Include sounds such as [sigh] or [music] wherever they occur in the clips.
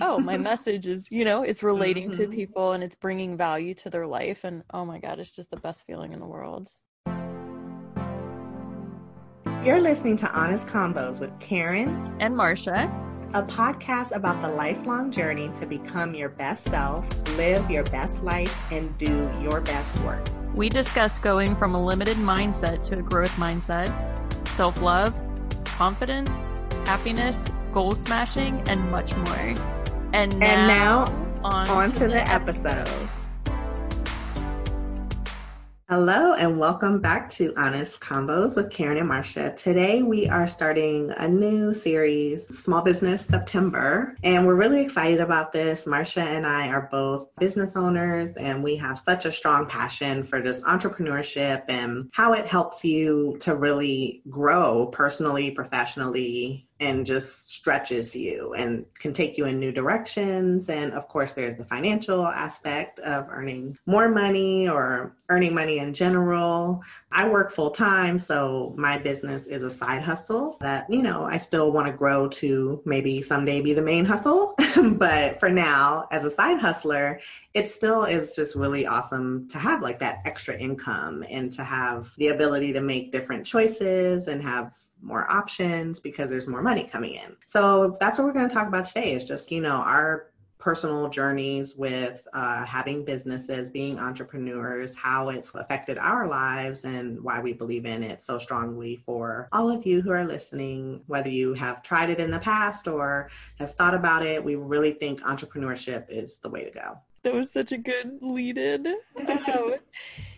oh, my message is, you know, it's relating mm-hmm. to people and it's bringing value to their life. And oh my God, it's just the best feeling in the world. You're listening to Honest Convos with Karen and Marsha, a podcast about the lifelong journey to become your best self, live your best life, and do your best work. We discuss going from a limited mindset to a growth mindset, self love, confidence, happiness, goal smashing, and much more. And now, and now on, on to, to, the, episode. episode. Hello and welcome back to Honest Convos with Karen and Marsha. Today we are starting a new series, Small Business September, and we're really excited about this. Marsha and I are both business owners and we have such a strong passion for just entrepreneurship and how it helps you to really grow personally, professionally, and just stretches you and can take you in new directions. And of course, there's the financial aspect of earning more money or earning money in general. I work full time, so my business is a side hustle that, you know, I still want to grow to maybe someday be the main hustle. [laughs] but for now, as a side hustler, it still is just really awesome to have like that extra income and to have the ability to make different choices and have more options because there's more money coming in. So that's what we're going to talk about today is just, you know, our personal journeys with uh, having businesses, being entrepreneurs, how it's affected our lives, and why we believe in it so strongly for all of you who are listening, whether you have tried it in the past or have thought about it. We really think entrepreneurship is the way to go. That was such a good lead in. [laughs]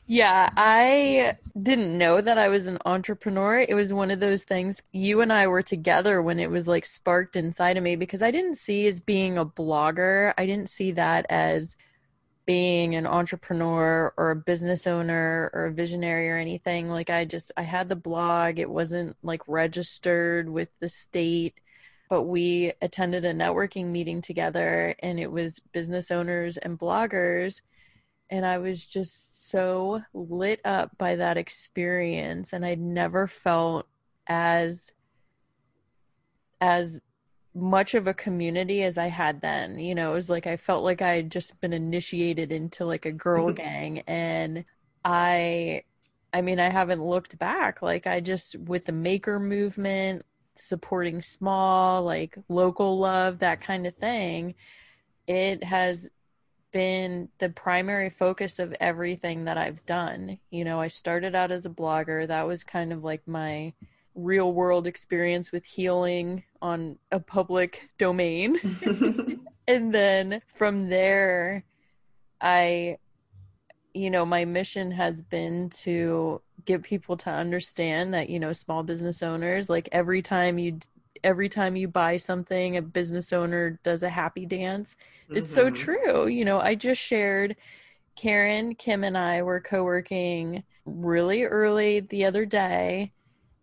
Yeah, I didn't know that I was an entrepreneur. It was one of those things you and I were together when it was like sparked inside of me because I didn't see as being a blogger. I didn't see that as being an entrepreneur or a business owner or a visionary or anything. Like I just I had the blog. It wasn't like registered with the state, but we attended a networking meeting together and it was business owners and bloggers and I was just so lit up by that experience and I'd never felt as as much of a community as I had then. You know, it was like I felt like I had just been initiated into like a girl mm-hmm. gang and I I mean, I haven't looked back. Like I just with the maker movement, supporting small, like local love, that kind of thing, it has been the primary focus of everything that I've done. You know, I started out as a blogger. That was kind of like my real world experience with healing on a public domain. [laughs] [laughs] and then from there, I, you know, my mission has been to get people to understand that, you know, small business owners, like every time you every time you buy something, a business owner does a happy dance. Mm-hmm. It's so mm-hmm. true. You know, I just shared Karen, Kim, and I were co working really early the other day,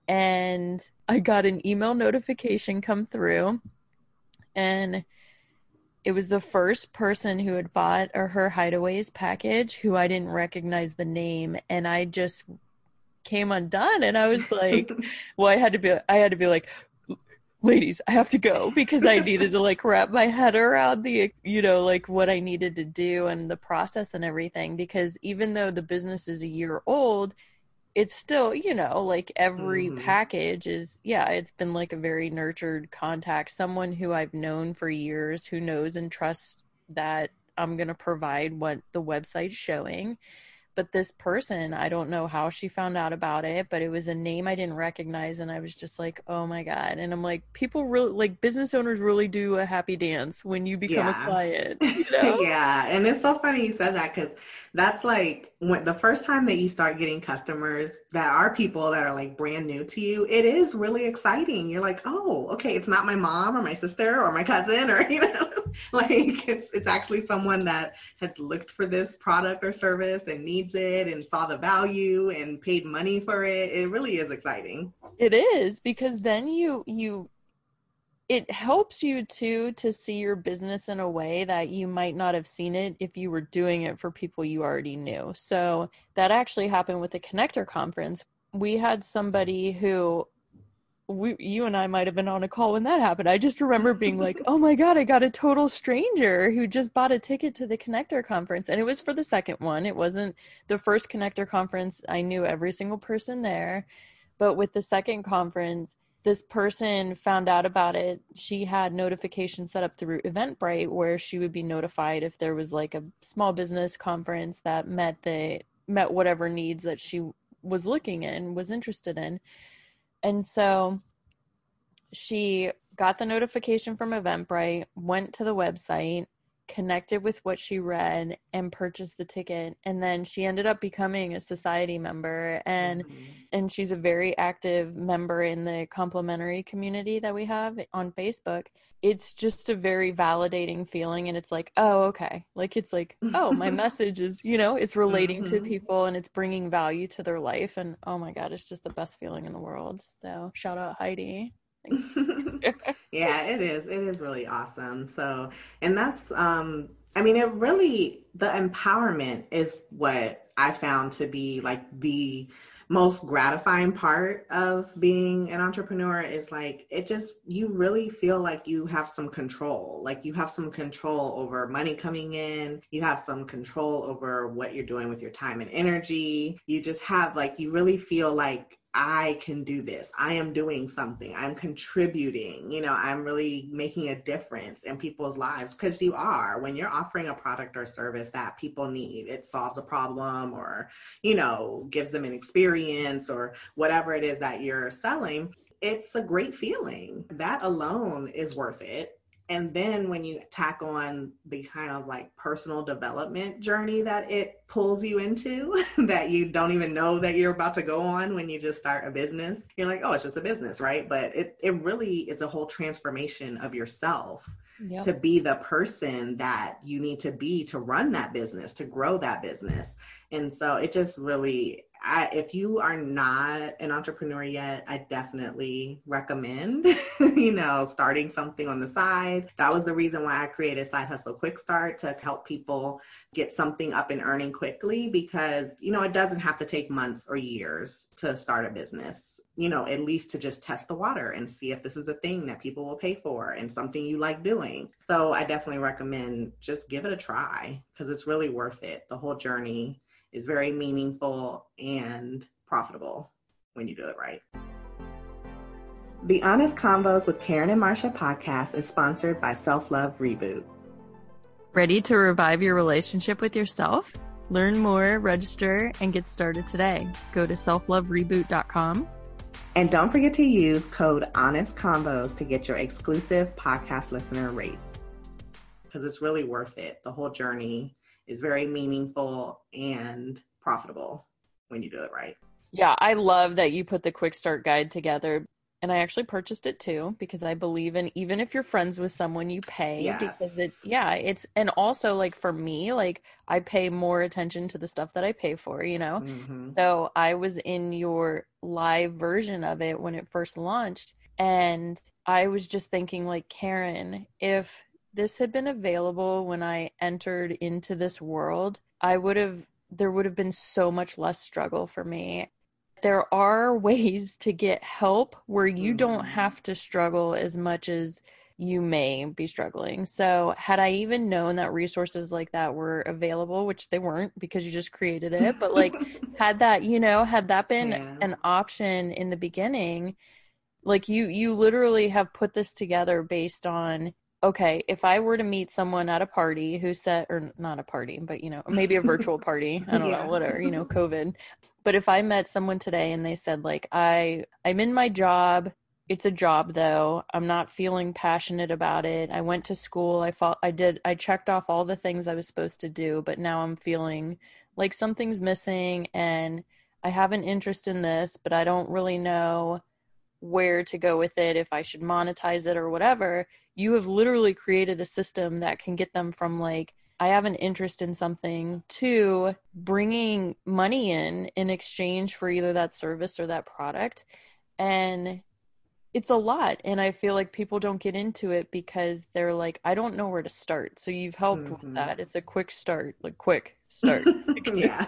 and I got an email notification come through, and it was the first person who had bought a her hideaways package who I didn't recognize the name, and I just came undone and I was like [laughs] well I had to be I had to be like ladies, I have to go [laughs] because I needed to like wrap my head around the, you know, like what I needed to do and the process and everything. Because even though the business is a year old, it's still, you know, like every mm-hmm. package is, yeah, it's been like a very nurtured contact, someone who I've known for years who knows and trusts that I'm going to provide what the website's showing but this person i don't know how she found out about it but it was a name i didn't recognize and i was just like oh my god and i'm like people really like business owners really do a happy dance when you become yeah. a client [laughs] you know? yeah and it's so funny you said that because that's like when the first time that you start getting customers that are people that are like brand new to you it is really exciting you're like oh okay it's not my mom or my sister or my cousin or [laughs] you know [laughs] like it's it's actually someone that has looked for this product or service and needs it and saw the value and paid money for it. It really is exciting. It is because then you you it helps you too to see your business in a way that you might not have seen it if you were doing it for people you already knew. So that actually happened with the connector conference. We had somebody who we, you and I might have been on a call when that happened. I just remember [laughs] being like, "Oh my god, I got a total stranger who just bought a ticket to the Connector conference." And it was for the second one. It wasn't the first Connector conference. I knew every single person there. But with the second conference, this person found out about it. She had notifications set up through Eventbrite where she would be notified if there was like a small business conference that met the met whatever needs that she was looking in, was interested in. And so she got the notification from Eventbrite, went to the website, connected with what she read and purchased the ticket and then she ended up becoming a society member and mm-hmm. and she's a very active member in the complimentary community that we have on Facebook it's just a very validating feeling and it's like oh okay like it's like oh my [laughs] message is you know it's relating mm-hmm. to people and it's bringing value to their life and oh my god it's just the best feeling in the world so shout out Heidi [laughs] yeah, it is. It is really awesome. So, and that's, um, I mean, it really, the empowerment is what I found to be like the most gratifying part of being an entrepreneur is like it just you really feel like you have some control like you have some control over money coming in you have some control over what you're doing with your time and energy you just have like you really feel like I can do this. I am doing something. I'm contributing. You know, I'm really making a difference in people's lives because you are. When you're offering a product or service that people need, it solves a problem or, you know, gives them an experience or whatever it is that you're selling. It's a great feeling. That alone is worth it and then when you tack on the kind of like personal development journey that it pulls you into [laughs] that you don't even know that you're about to go on when you just start a business, you're like, oh, it's just a business, right? But it, it really is a whole transformation of yourself yep. to be the person that you need to be to run that business, to grow that business. And so it just really I, if you are not an entrepreneur yet, I definitely recommend, [laughs] you know, starting something on the side. That was the reason why I created Side Hustle Quick Start to help people get something up and earning quickly because, you know, it doesn't have to take months or years to start a business, you know, at least to just test the water and see if this is a thing that people will pay for and something you like doing. So I definitely recommend just give it a try because it's really worth it. The whole journey is very meaningful and profitable when you do it right. The Honest Convos with Karen and Marsha podcast is sponsored by Self Love Reboot. Ready to revive your relationship with yourself? Learn more, register, and get started today. Go to selflovereboot.com. And don't forget to use code Honest Convos to get your exclusive podcast listener rate. Because it's really worth it. The whole journey is very meaningful and profitable when you do it right. Yeah, I love that you put the quick start guide together. And I actually purchased it too because I believe in even if you're friends with someone, you pay yes. because it, yeah, it's, and also like for me, like I pay more attention to the stuff that I pay for, you know? Mm-hmm. So I was in your live version of it when it first launched. And I was just thinking, like, Karen, if this had been available when I entered into this world, I would have, there would have been so much less struggle for me. There are [laughs] ways to get help where you mm-hmm. don't have to struggle as much as you may be struggling. So, had I even known that resources like that were available, which they weren't because you just created it, but like, [laughs] had that, you know, had that been yeah. an option in the beginning, like you you literally have put this together based on okay, if I were to meet someone at a party who said, or not a party, but you know, maybe a virtual [laughs] party, I don't yeah. know, whatever, you know, [laughs] COVID. But if I met someone today and they said, like, I, I'm in my job, it's a job though, I'm not feeling passionate about it. I went to school, I fought, I did, I checked off all the things I was supposed to do, but now I'm feeling like something's missing and I have an interest in this, but I don't really know where to go with it, if I should monetize it or whatever, you have literally created a system that can get them from like, I have an interest in something to bringing money in in exchange for either that service or that product. And it's a lot. And I feel like people don't get into it because they're like, I don't know where to start. So you've helped mm-hmm. with that. It's a quick start, like quick start. [laughs] yeah.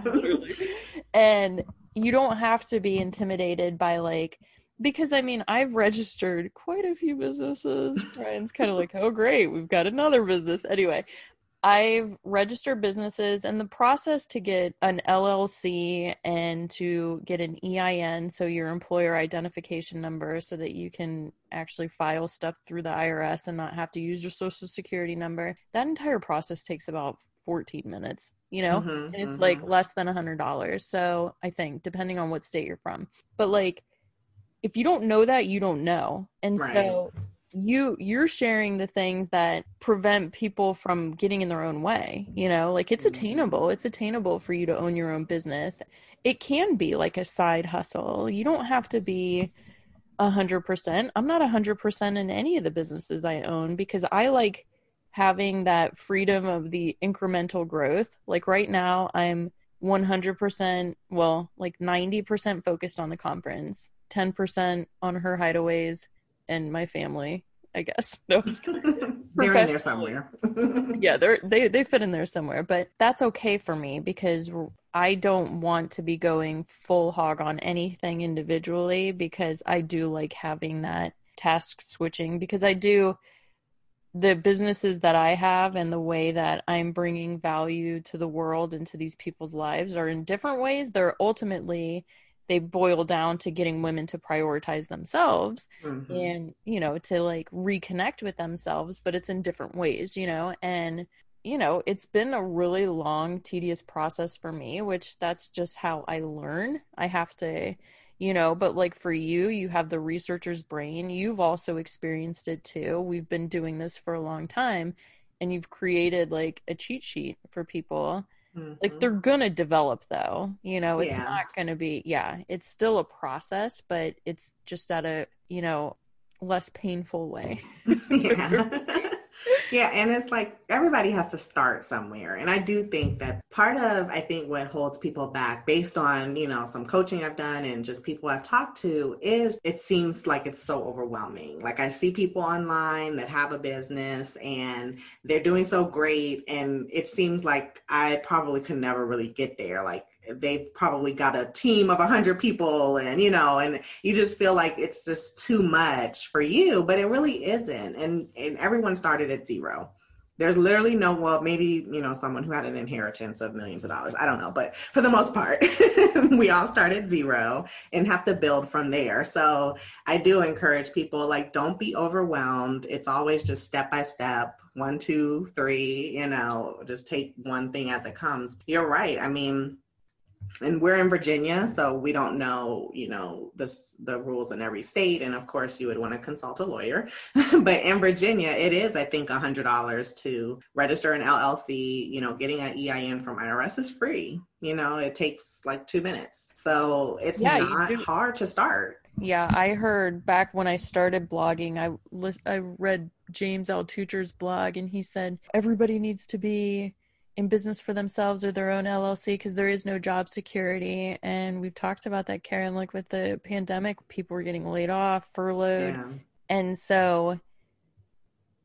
[laughs] and you don't have to be intimidated by like, because I mean, I've registered quite a few businesses. [laughs] Ryan's kind of like, oh, great, we've got another business. Anyway, I've registered businesses and the process to get an LLC and to get an EIN, so your employer identification number, so that you can actually file stuff through the IRS and not have to use your social security number. That entire process takes about 14 minutes, you know, mm-hmm, and it's mm-hmm. like less than a hundred dollars. So I think depending on what state you're from, but like if you don't know that, you don't know. And right. so you you're sharing the things that prevent people from getting in their own way you know? Like it's mm-hmm. attainable. It's attainable for you to own your own business. It can be like a side hustle. You don't have to be a hundred percent. I'm not a hundred percent in any of the businesses i own because i like having that freedom of the incremental growth. Like right now i'm 100% well like 90% focused on the conference 10% on her hideaways and my family, I guess. [laughs] No, [laughs] they're in there somewhere. yeah, [laughs] they're they they fit in there somewhere, but that's okay for me because I don't want to be going full hog on anything individually because I do like having that task switching because I do the businesses that I have and the way that I'm bringing value to the world and to these people's lives are in different ways. They're ultimately they boil down to getting women to prioritize themselves mm-hmm. and you know to like reconnect with themselves but it's in different ways you know? And you know it's been a really long tedious process for me which that's just how i learn. I have to you know but like for you you have the researcher's brain. You've also experienced it too. We've been doing this for a long time and you've created like a cheat sheet for people Mm-hmm. Like they're gonna develop though. You know, it's yeah. not gonna be yeah, it's still a process, but it's just at a, you know, less painful way. [laughs] yeah. [laughs] yeah, and it's like everybody has to start somewhere. And I do think that part of I think what holds people back based on, you know, some coaching I've done and just people I've talked to is it seems like it's so overwhelming. Like I see people online that have a business and they're doing so great and it seems like I probably could never really get there. Like they've probably got a team of 100 people and you know and you just feel like it's just too much for you but it really isn't. And and everyone started at zero. There's literally no well maybe you know someone who had an inheritance of millions of dollars. I don't know. But for the most part [laughs] we all start at zero and have to build from there. So i do encourage people like don't be overwhelmed. It's always just step by step. One two three you know just take one thing as it comes. You're right. I mean and we're in Virginia, so we don't know, you know, the the rules in every state. And of course, you would want to consult a lawyer. [laughs] but in Virginia, it is, I think, a hundred dollars to register an LLC. You know, getting an EIN from IRS is free. You know, it takes like two minutes, so it's yeah, not hard to start. Yeah, I heard back when I started blogging, I list, I read James L. Altucher's blog, and he said everybody needs to be in business for themselves or their own LLC because there is no job security. And we've talked about that, Karen, like with the pandemic, people were getting laid off, furloughed. Yeah. And so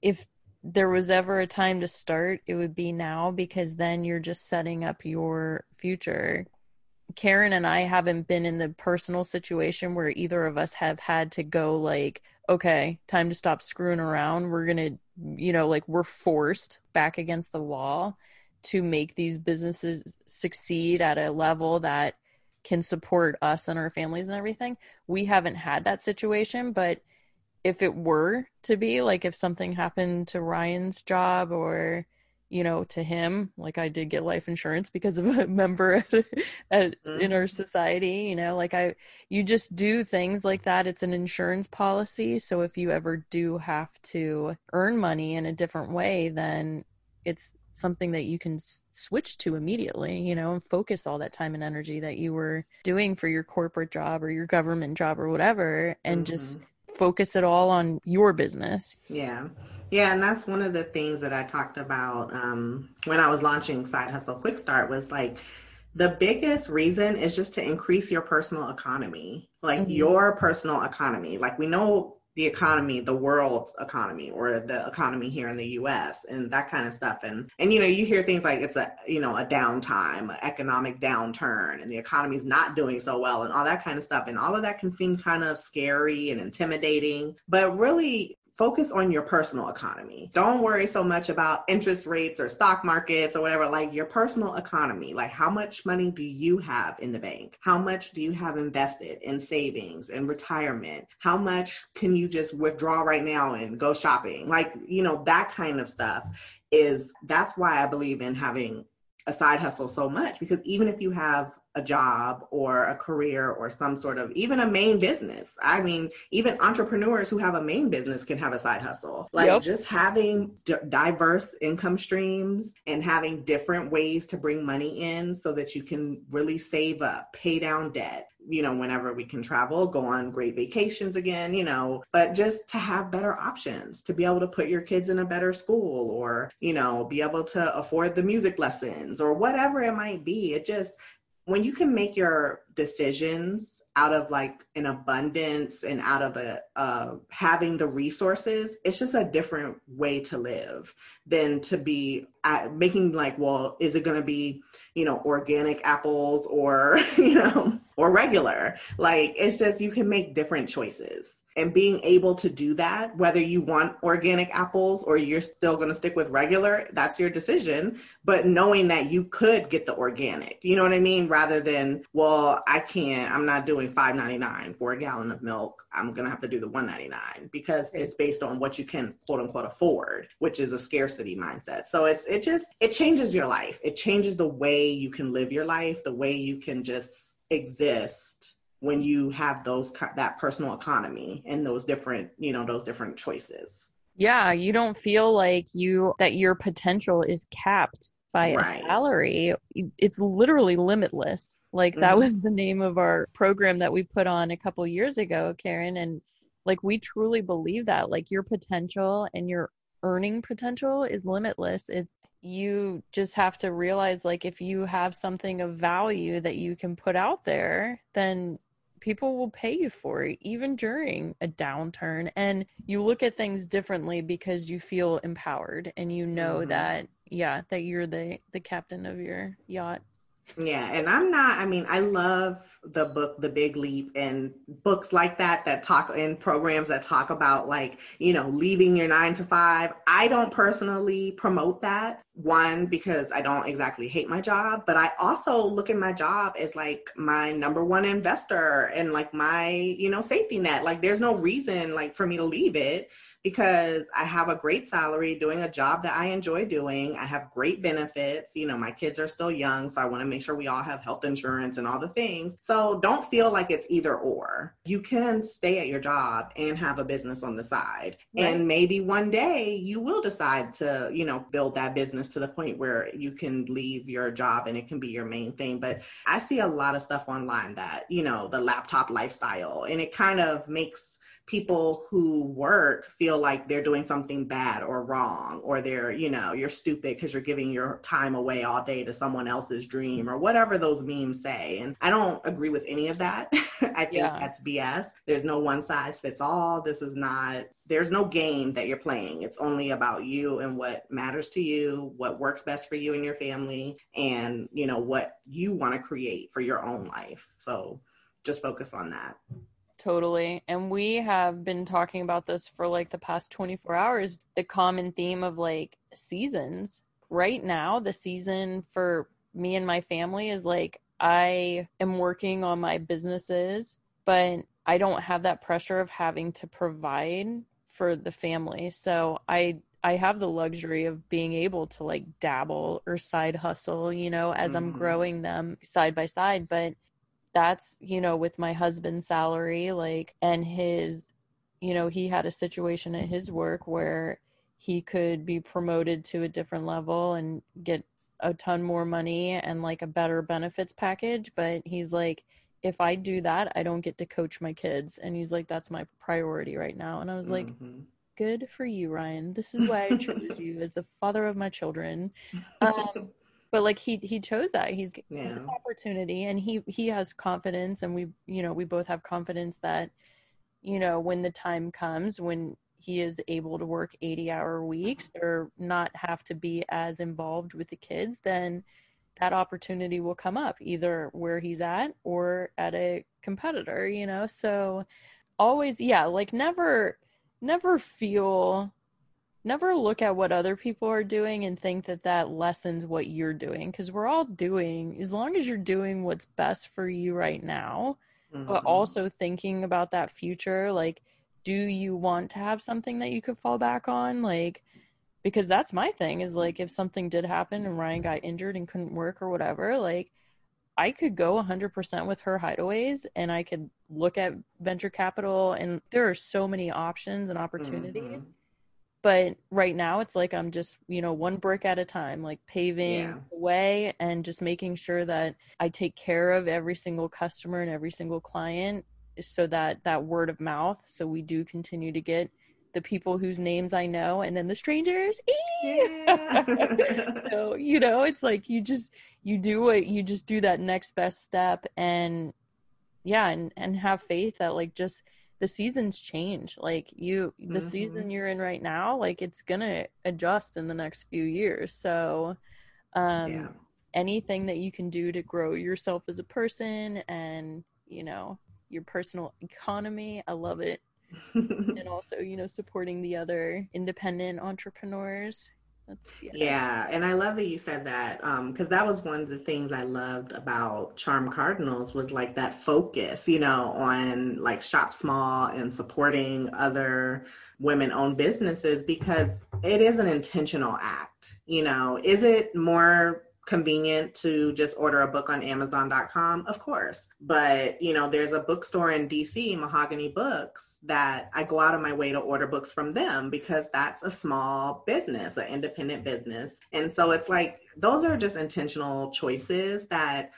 if there was ever a time to start, it would be now because then you're just setting up your future. Karen and I haven't been in the personal situation where either of us have had to go like, okay, time to stop screwing around. We're going to, you know, like we're forced back against the wall to make these businesses succeed at a level that can support us and our families and everything. We haven't had that situation, but if it were to be like if something happened to Ryan's job or you know to him like I did get life insurance because of a [laughs] member at, at mm-hmm. in our society you know like I you just do things like that it's an insurance policy so if you ever do have to earn money in a different way then it's something that you can switch to immediately, you know, and focus all that time and energy that you were doing for your corporate job or your government job or whatever and mm-hmm. just focus it all on your business. Yeah. Yeah, and that's one of the things that I talked about um, when I was launching Side Hustle Quick Start was like the biggest reason is just to increase your personal economy, like mm-hmm. your personal economy. Like we know the economy, the world's economy or the economy here in the US and that kind of stuff. And and you know, you hear things like it's a you know, a downtime, economic downturn, and the economy's not doing so well and all that kind of stuff. And all of that can seem kind of scary and intimidating. But really focus on your personal economy. Don't worry so much about interest rates or stock markets or whatever, like your personal economy. Like, how much money do you have in the bank? How much do you have invested in savings and retirement? How much can you just withdraw right now and go shopping? Like, you know, that kind of stuff is that's why I believe in having a side hustle so much because even if you have a job or a career or some sort of even a main business. I mean, even entrepreneurs who have a main business can have a side hustle. Like yep. just having d- diverse income streams and having different ways to bring money in so that you can really save up, pay down debt, you know, whenever we can travel, go on great vacations again, you know, but just to have better options, to be able to put your kids in a better school or, you know, be able to afford the music lessons or whatever it might be. It just when you can make your decisions out of like an abundance and out of a uh, having the resources it's just a different way to live than to be at, making like well is it going to be you know organic apples or [laughs] you know or regular. Like it's just you can make different choices. And being able to do that whether you want organic apples or you're still going to stick with regular that's your decision. But knowing that you could get the organic you know what i mean? Rather than well i can't i'm not doing 5.99 for a gallon of milk. I'm going to have to do the 1.99 because it's based on what you can quote unquote afford which is a scarcity mindset. So it's it just it changes your life. It changes the way you can live your life the way you can just exist when you have those that personal economy and those different you know those different choices. Yeah you don't feel like you that your potential is capped by right. a salary it's literally limitless. Like mm-hmm. that was the name of our program that we put on a couple years ago karen and like we truly believe that. Like your potential and your earning potential is limitless. It's you just have to realize like if you have something of value that you can put out there then people will pay you for it even during a downturn and you look at things differently because you feel empowered and you know mm-hmm. that yeah that you're the the captain of your yacht yeah, and I'm not, I mean, I love the book, The Big Leap, and books like that that talk in programs that talk about like, you know, leaving your nine to five. I don't personally promote that. One, because I don't exactly hate my job, but I also look at my job as like my number one investor and like my, you know, safety net. Like, there's no reason like for me to leave it because I have a great salary doing a job that I enjoy doing. I have great benefits. You know, my kids are still young, so I want to make sure we all have health insurance and all the things. So don't feel like it's either or. You can stay at your job and have a business on the side. Right. And maybe one day you will decide to, you know, build that business to the point where you can leave your job and it can be your main thing. But I see a lot of stuff online that, you know, the laptop lifestyle, and it kind of makes people who work feel like they're doing something bad or wrong or they're you know you're stupid because you're giving your time away all day to someone else's dream or whatever those memes say. And i don't agree with any of that. [laughs] I think yeah. that's bs there's no one size fits all. This is not there's no game that you're playing. It's only about you and what matters to you what works best for you and your family and you know what you want to create for your own life. So just focus on that Totally. And we have been talking about this for like the past 24 hours. The common theme of like seasons. Right now, the season for me and my family is like I am working on my businesses, but I don't have that pressure of having to provide for the family. So I I have the luxury of being able to like dabble or side hustle, you know, as mm. I'm growing them side by side, but that's you know with my husband's salary like and his you know he had a situation at his work where he could be promoted to a different level and get a ton more money and like a better benefits package but he's like if i do that i don't get to coach my kids. And he's like that's my priority right now. And i was like mm-hmm. good for you ryan. This is why i chose [laughs] you as the father of my children. um, [laughs] but like he he chose that he's yeah. this opportunity and he he has confidence and we you know we both have confidence that you know, when the time comes when he is able to work 80 hour weeks or not have to be as involved with the kids, then that opportunity will come up either where he's at or at a competitor, you know? So always, yeah, like never, never feel, never look at what other people are doing and think that that lessens what you're doing because we're all doing, as long as you're doing what's best for you right now, mm-hmm. but also thinking about that future, like, do you want to have something that you could fall back on? Like, because that's my thing is like if something did happen and Ryan got injured and couldn't work or whatever, like I could go 100% with her hideaways and I could look at venture capital and there are so many options and opportunities. Mm-hmm. But right now it's like I'm just, you know, one brick at a time, like paving yeah. the way and just making sure that I take care of every single customer and every single client so that that word of mouth so we do continue to get the people whose names I know and then the strangers. Yeah. [laughs] so, you know, it's like you just you do what you just do that next best step and yeah, and and have faith that like just the seasons change. Like you the mm-hmm. season you're in right now, like it's going to adjust in the next few years. So, um yeah. anything that you can do to grow yourself as a person and, you know, your personal economy, I love it [laughs] and also you know supporting the other independent entrepreneurs yeah. yeah. and I love that you said that because um, that was one of the things I loved about Charm Cardinals was like that focus, you know, on like shop small and supporting other women-owned businesses because it is an intentional act. You know, is it more convenient to just order a book on amazon.com of course. But you know there's a bookstore in dc mahogany books that i go out of my way to order books from them because that's a small business an independent business. And so it's like those are just intentional choices that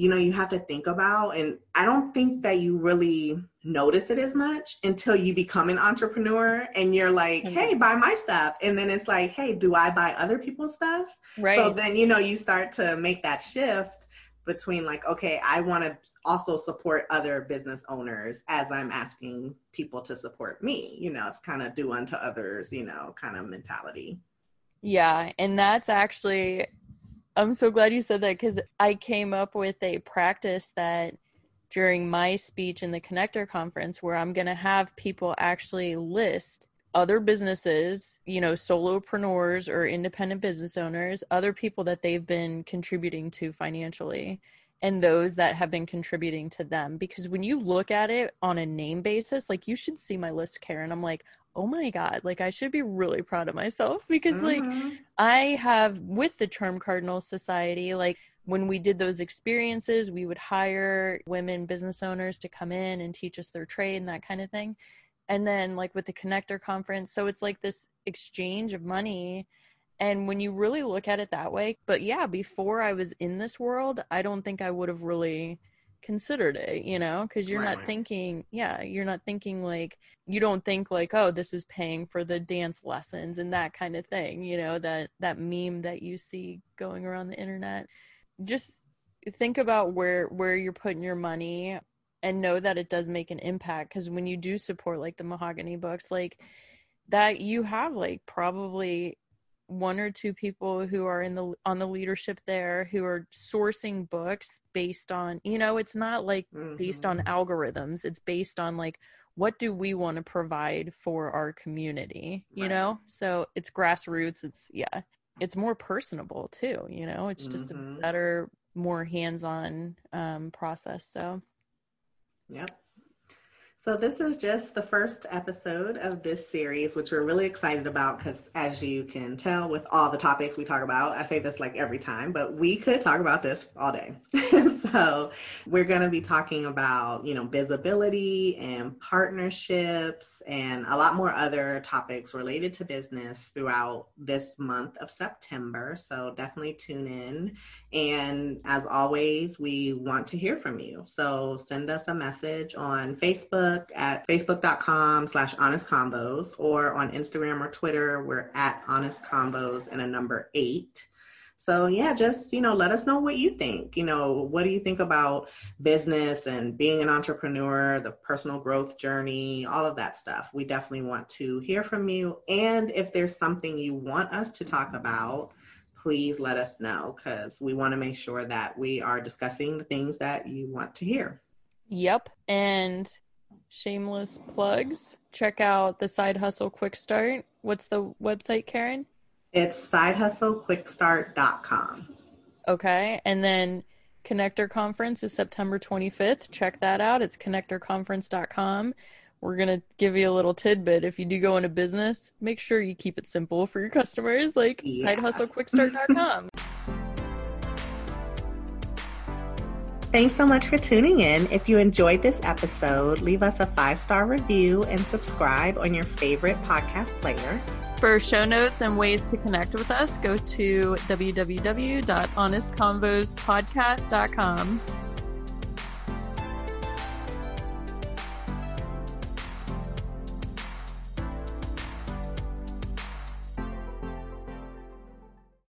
you know you have to think about and i don't think that you really notice it as much until you become an entrepreneur and you're like hey buy my stuff. And then it's like hey do i buy other people's stuff? Right. so then you know you start to make that shift between like okay i want to also support other business owners as i'm asking people to support me. You know it's kind of do unto others you know kind of mentality. Yeah and that's actually I'm so glad you said that because I came up with a practice that during my speech in the Connector Conference where I'm going to have people actually list other businesses, you know, solopreneurs or independent business owners, other people that they've been contributing to financially and those that have been contributing to them. Because when you look at it on a name basis like you should see my list karen. I'm like oh my god like i should be really proud of myself because mm-hmm. like i have with the charm cardinal society like when we did those experiences we would hire women business owners to come in and teach us their trade and that kind of thing and then like with the connector conference so it's like this exchange of money and when you really look at it that way but yeah before i was in this world i don't think i would have really considered it you know because you're right. not thinking yeah you're not thinking like you don't think like oh this is paying for the dance lessons and that kind of thing you know that that meme that you see going around the internet just think about where where you're putting your money and know that it does make an impact because when you do support like the mahogany books like that you have like probably one or two people who are in the on the leadership there who are sourcing books based on you know it's not like mm-hmm. based on mm-hmm. algorithms it's based on like what do we want to provide for our community you right. know so it's grassroots it's yeah it's more personable too you know it's just mm-hmm. a better more hands-on um process so yep so, this is just the first episode of this series, which we're really excited about because, as you can tell, with all the topics we talk about, I say this like every time, but we could talk about this all day. [laughs] so, we're going to be talking about, you know, visibility and partnerships and a lot more other topics related to business throughout this month of September. So, definitely tune in. And as always, we want to hear from you. So, send us a message on Facebook at facebook.com slash honest convos or on Instagram or Twitter, we're at honest convos and a number eight. So, yeah, just, you know, let us know what you think. You know, what do you think about business and being an entrepreneur, the personal growth journey, all of that stuff? We definitely want to hear from you. And if there's something you want us to talk about, please let us know because we want to make sure that we are discussing the things that you want to hear. Yep. And shameless plugs. Check out the Side Hustle Quick Start. What's the website, Karen? It's sidehustlequickstart.com. Okay. And then Connector Conference is September 25th. Check that out. It's connectorconference.com. We're going to give you a little tidbit. If you do go into business, make sure you keep it simple for your customers, like yeah. sidehustlequickstart.com. [laughs] Thanks so much for tuning in. If you enjoyed this episode, leave us a five star review and subscribe on your favorite podcast player. For show notes and ways to connect with us, go to www.honestconvospodcast.com.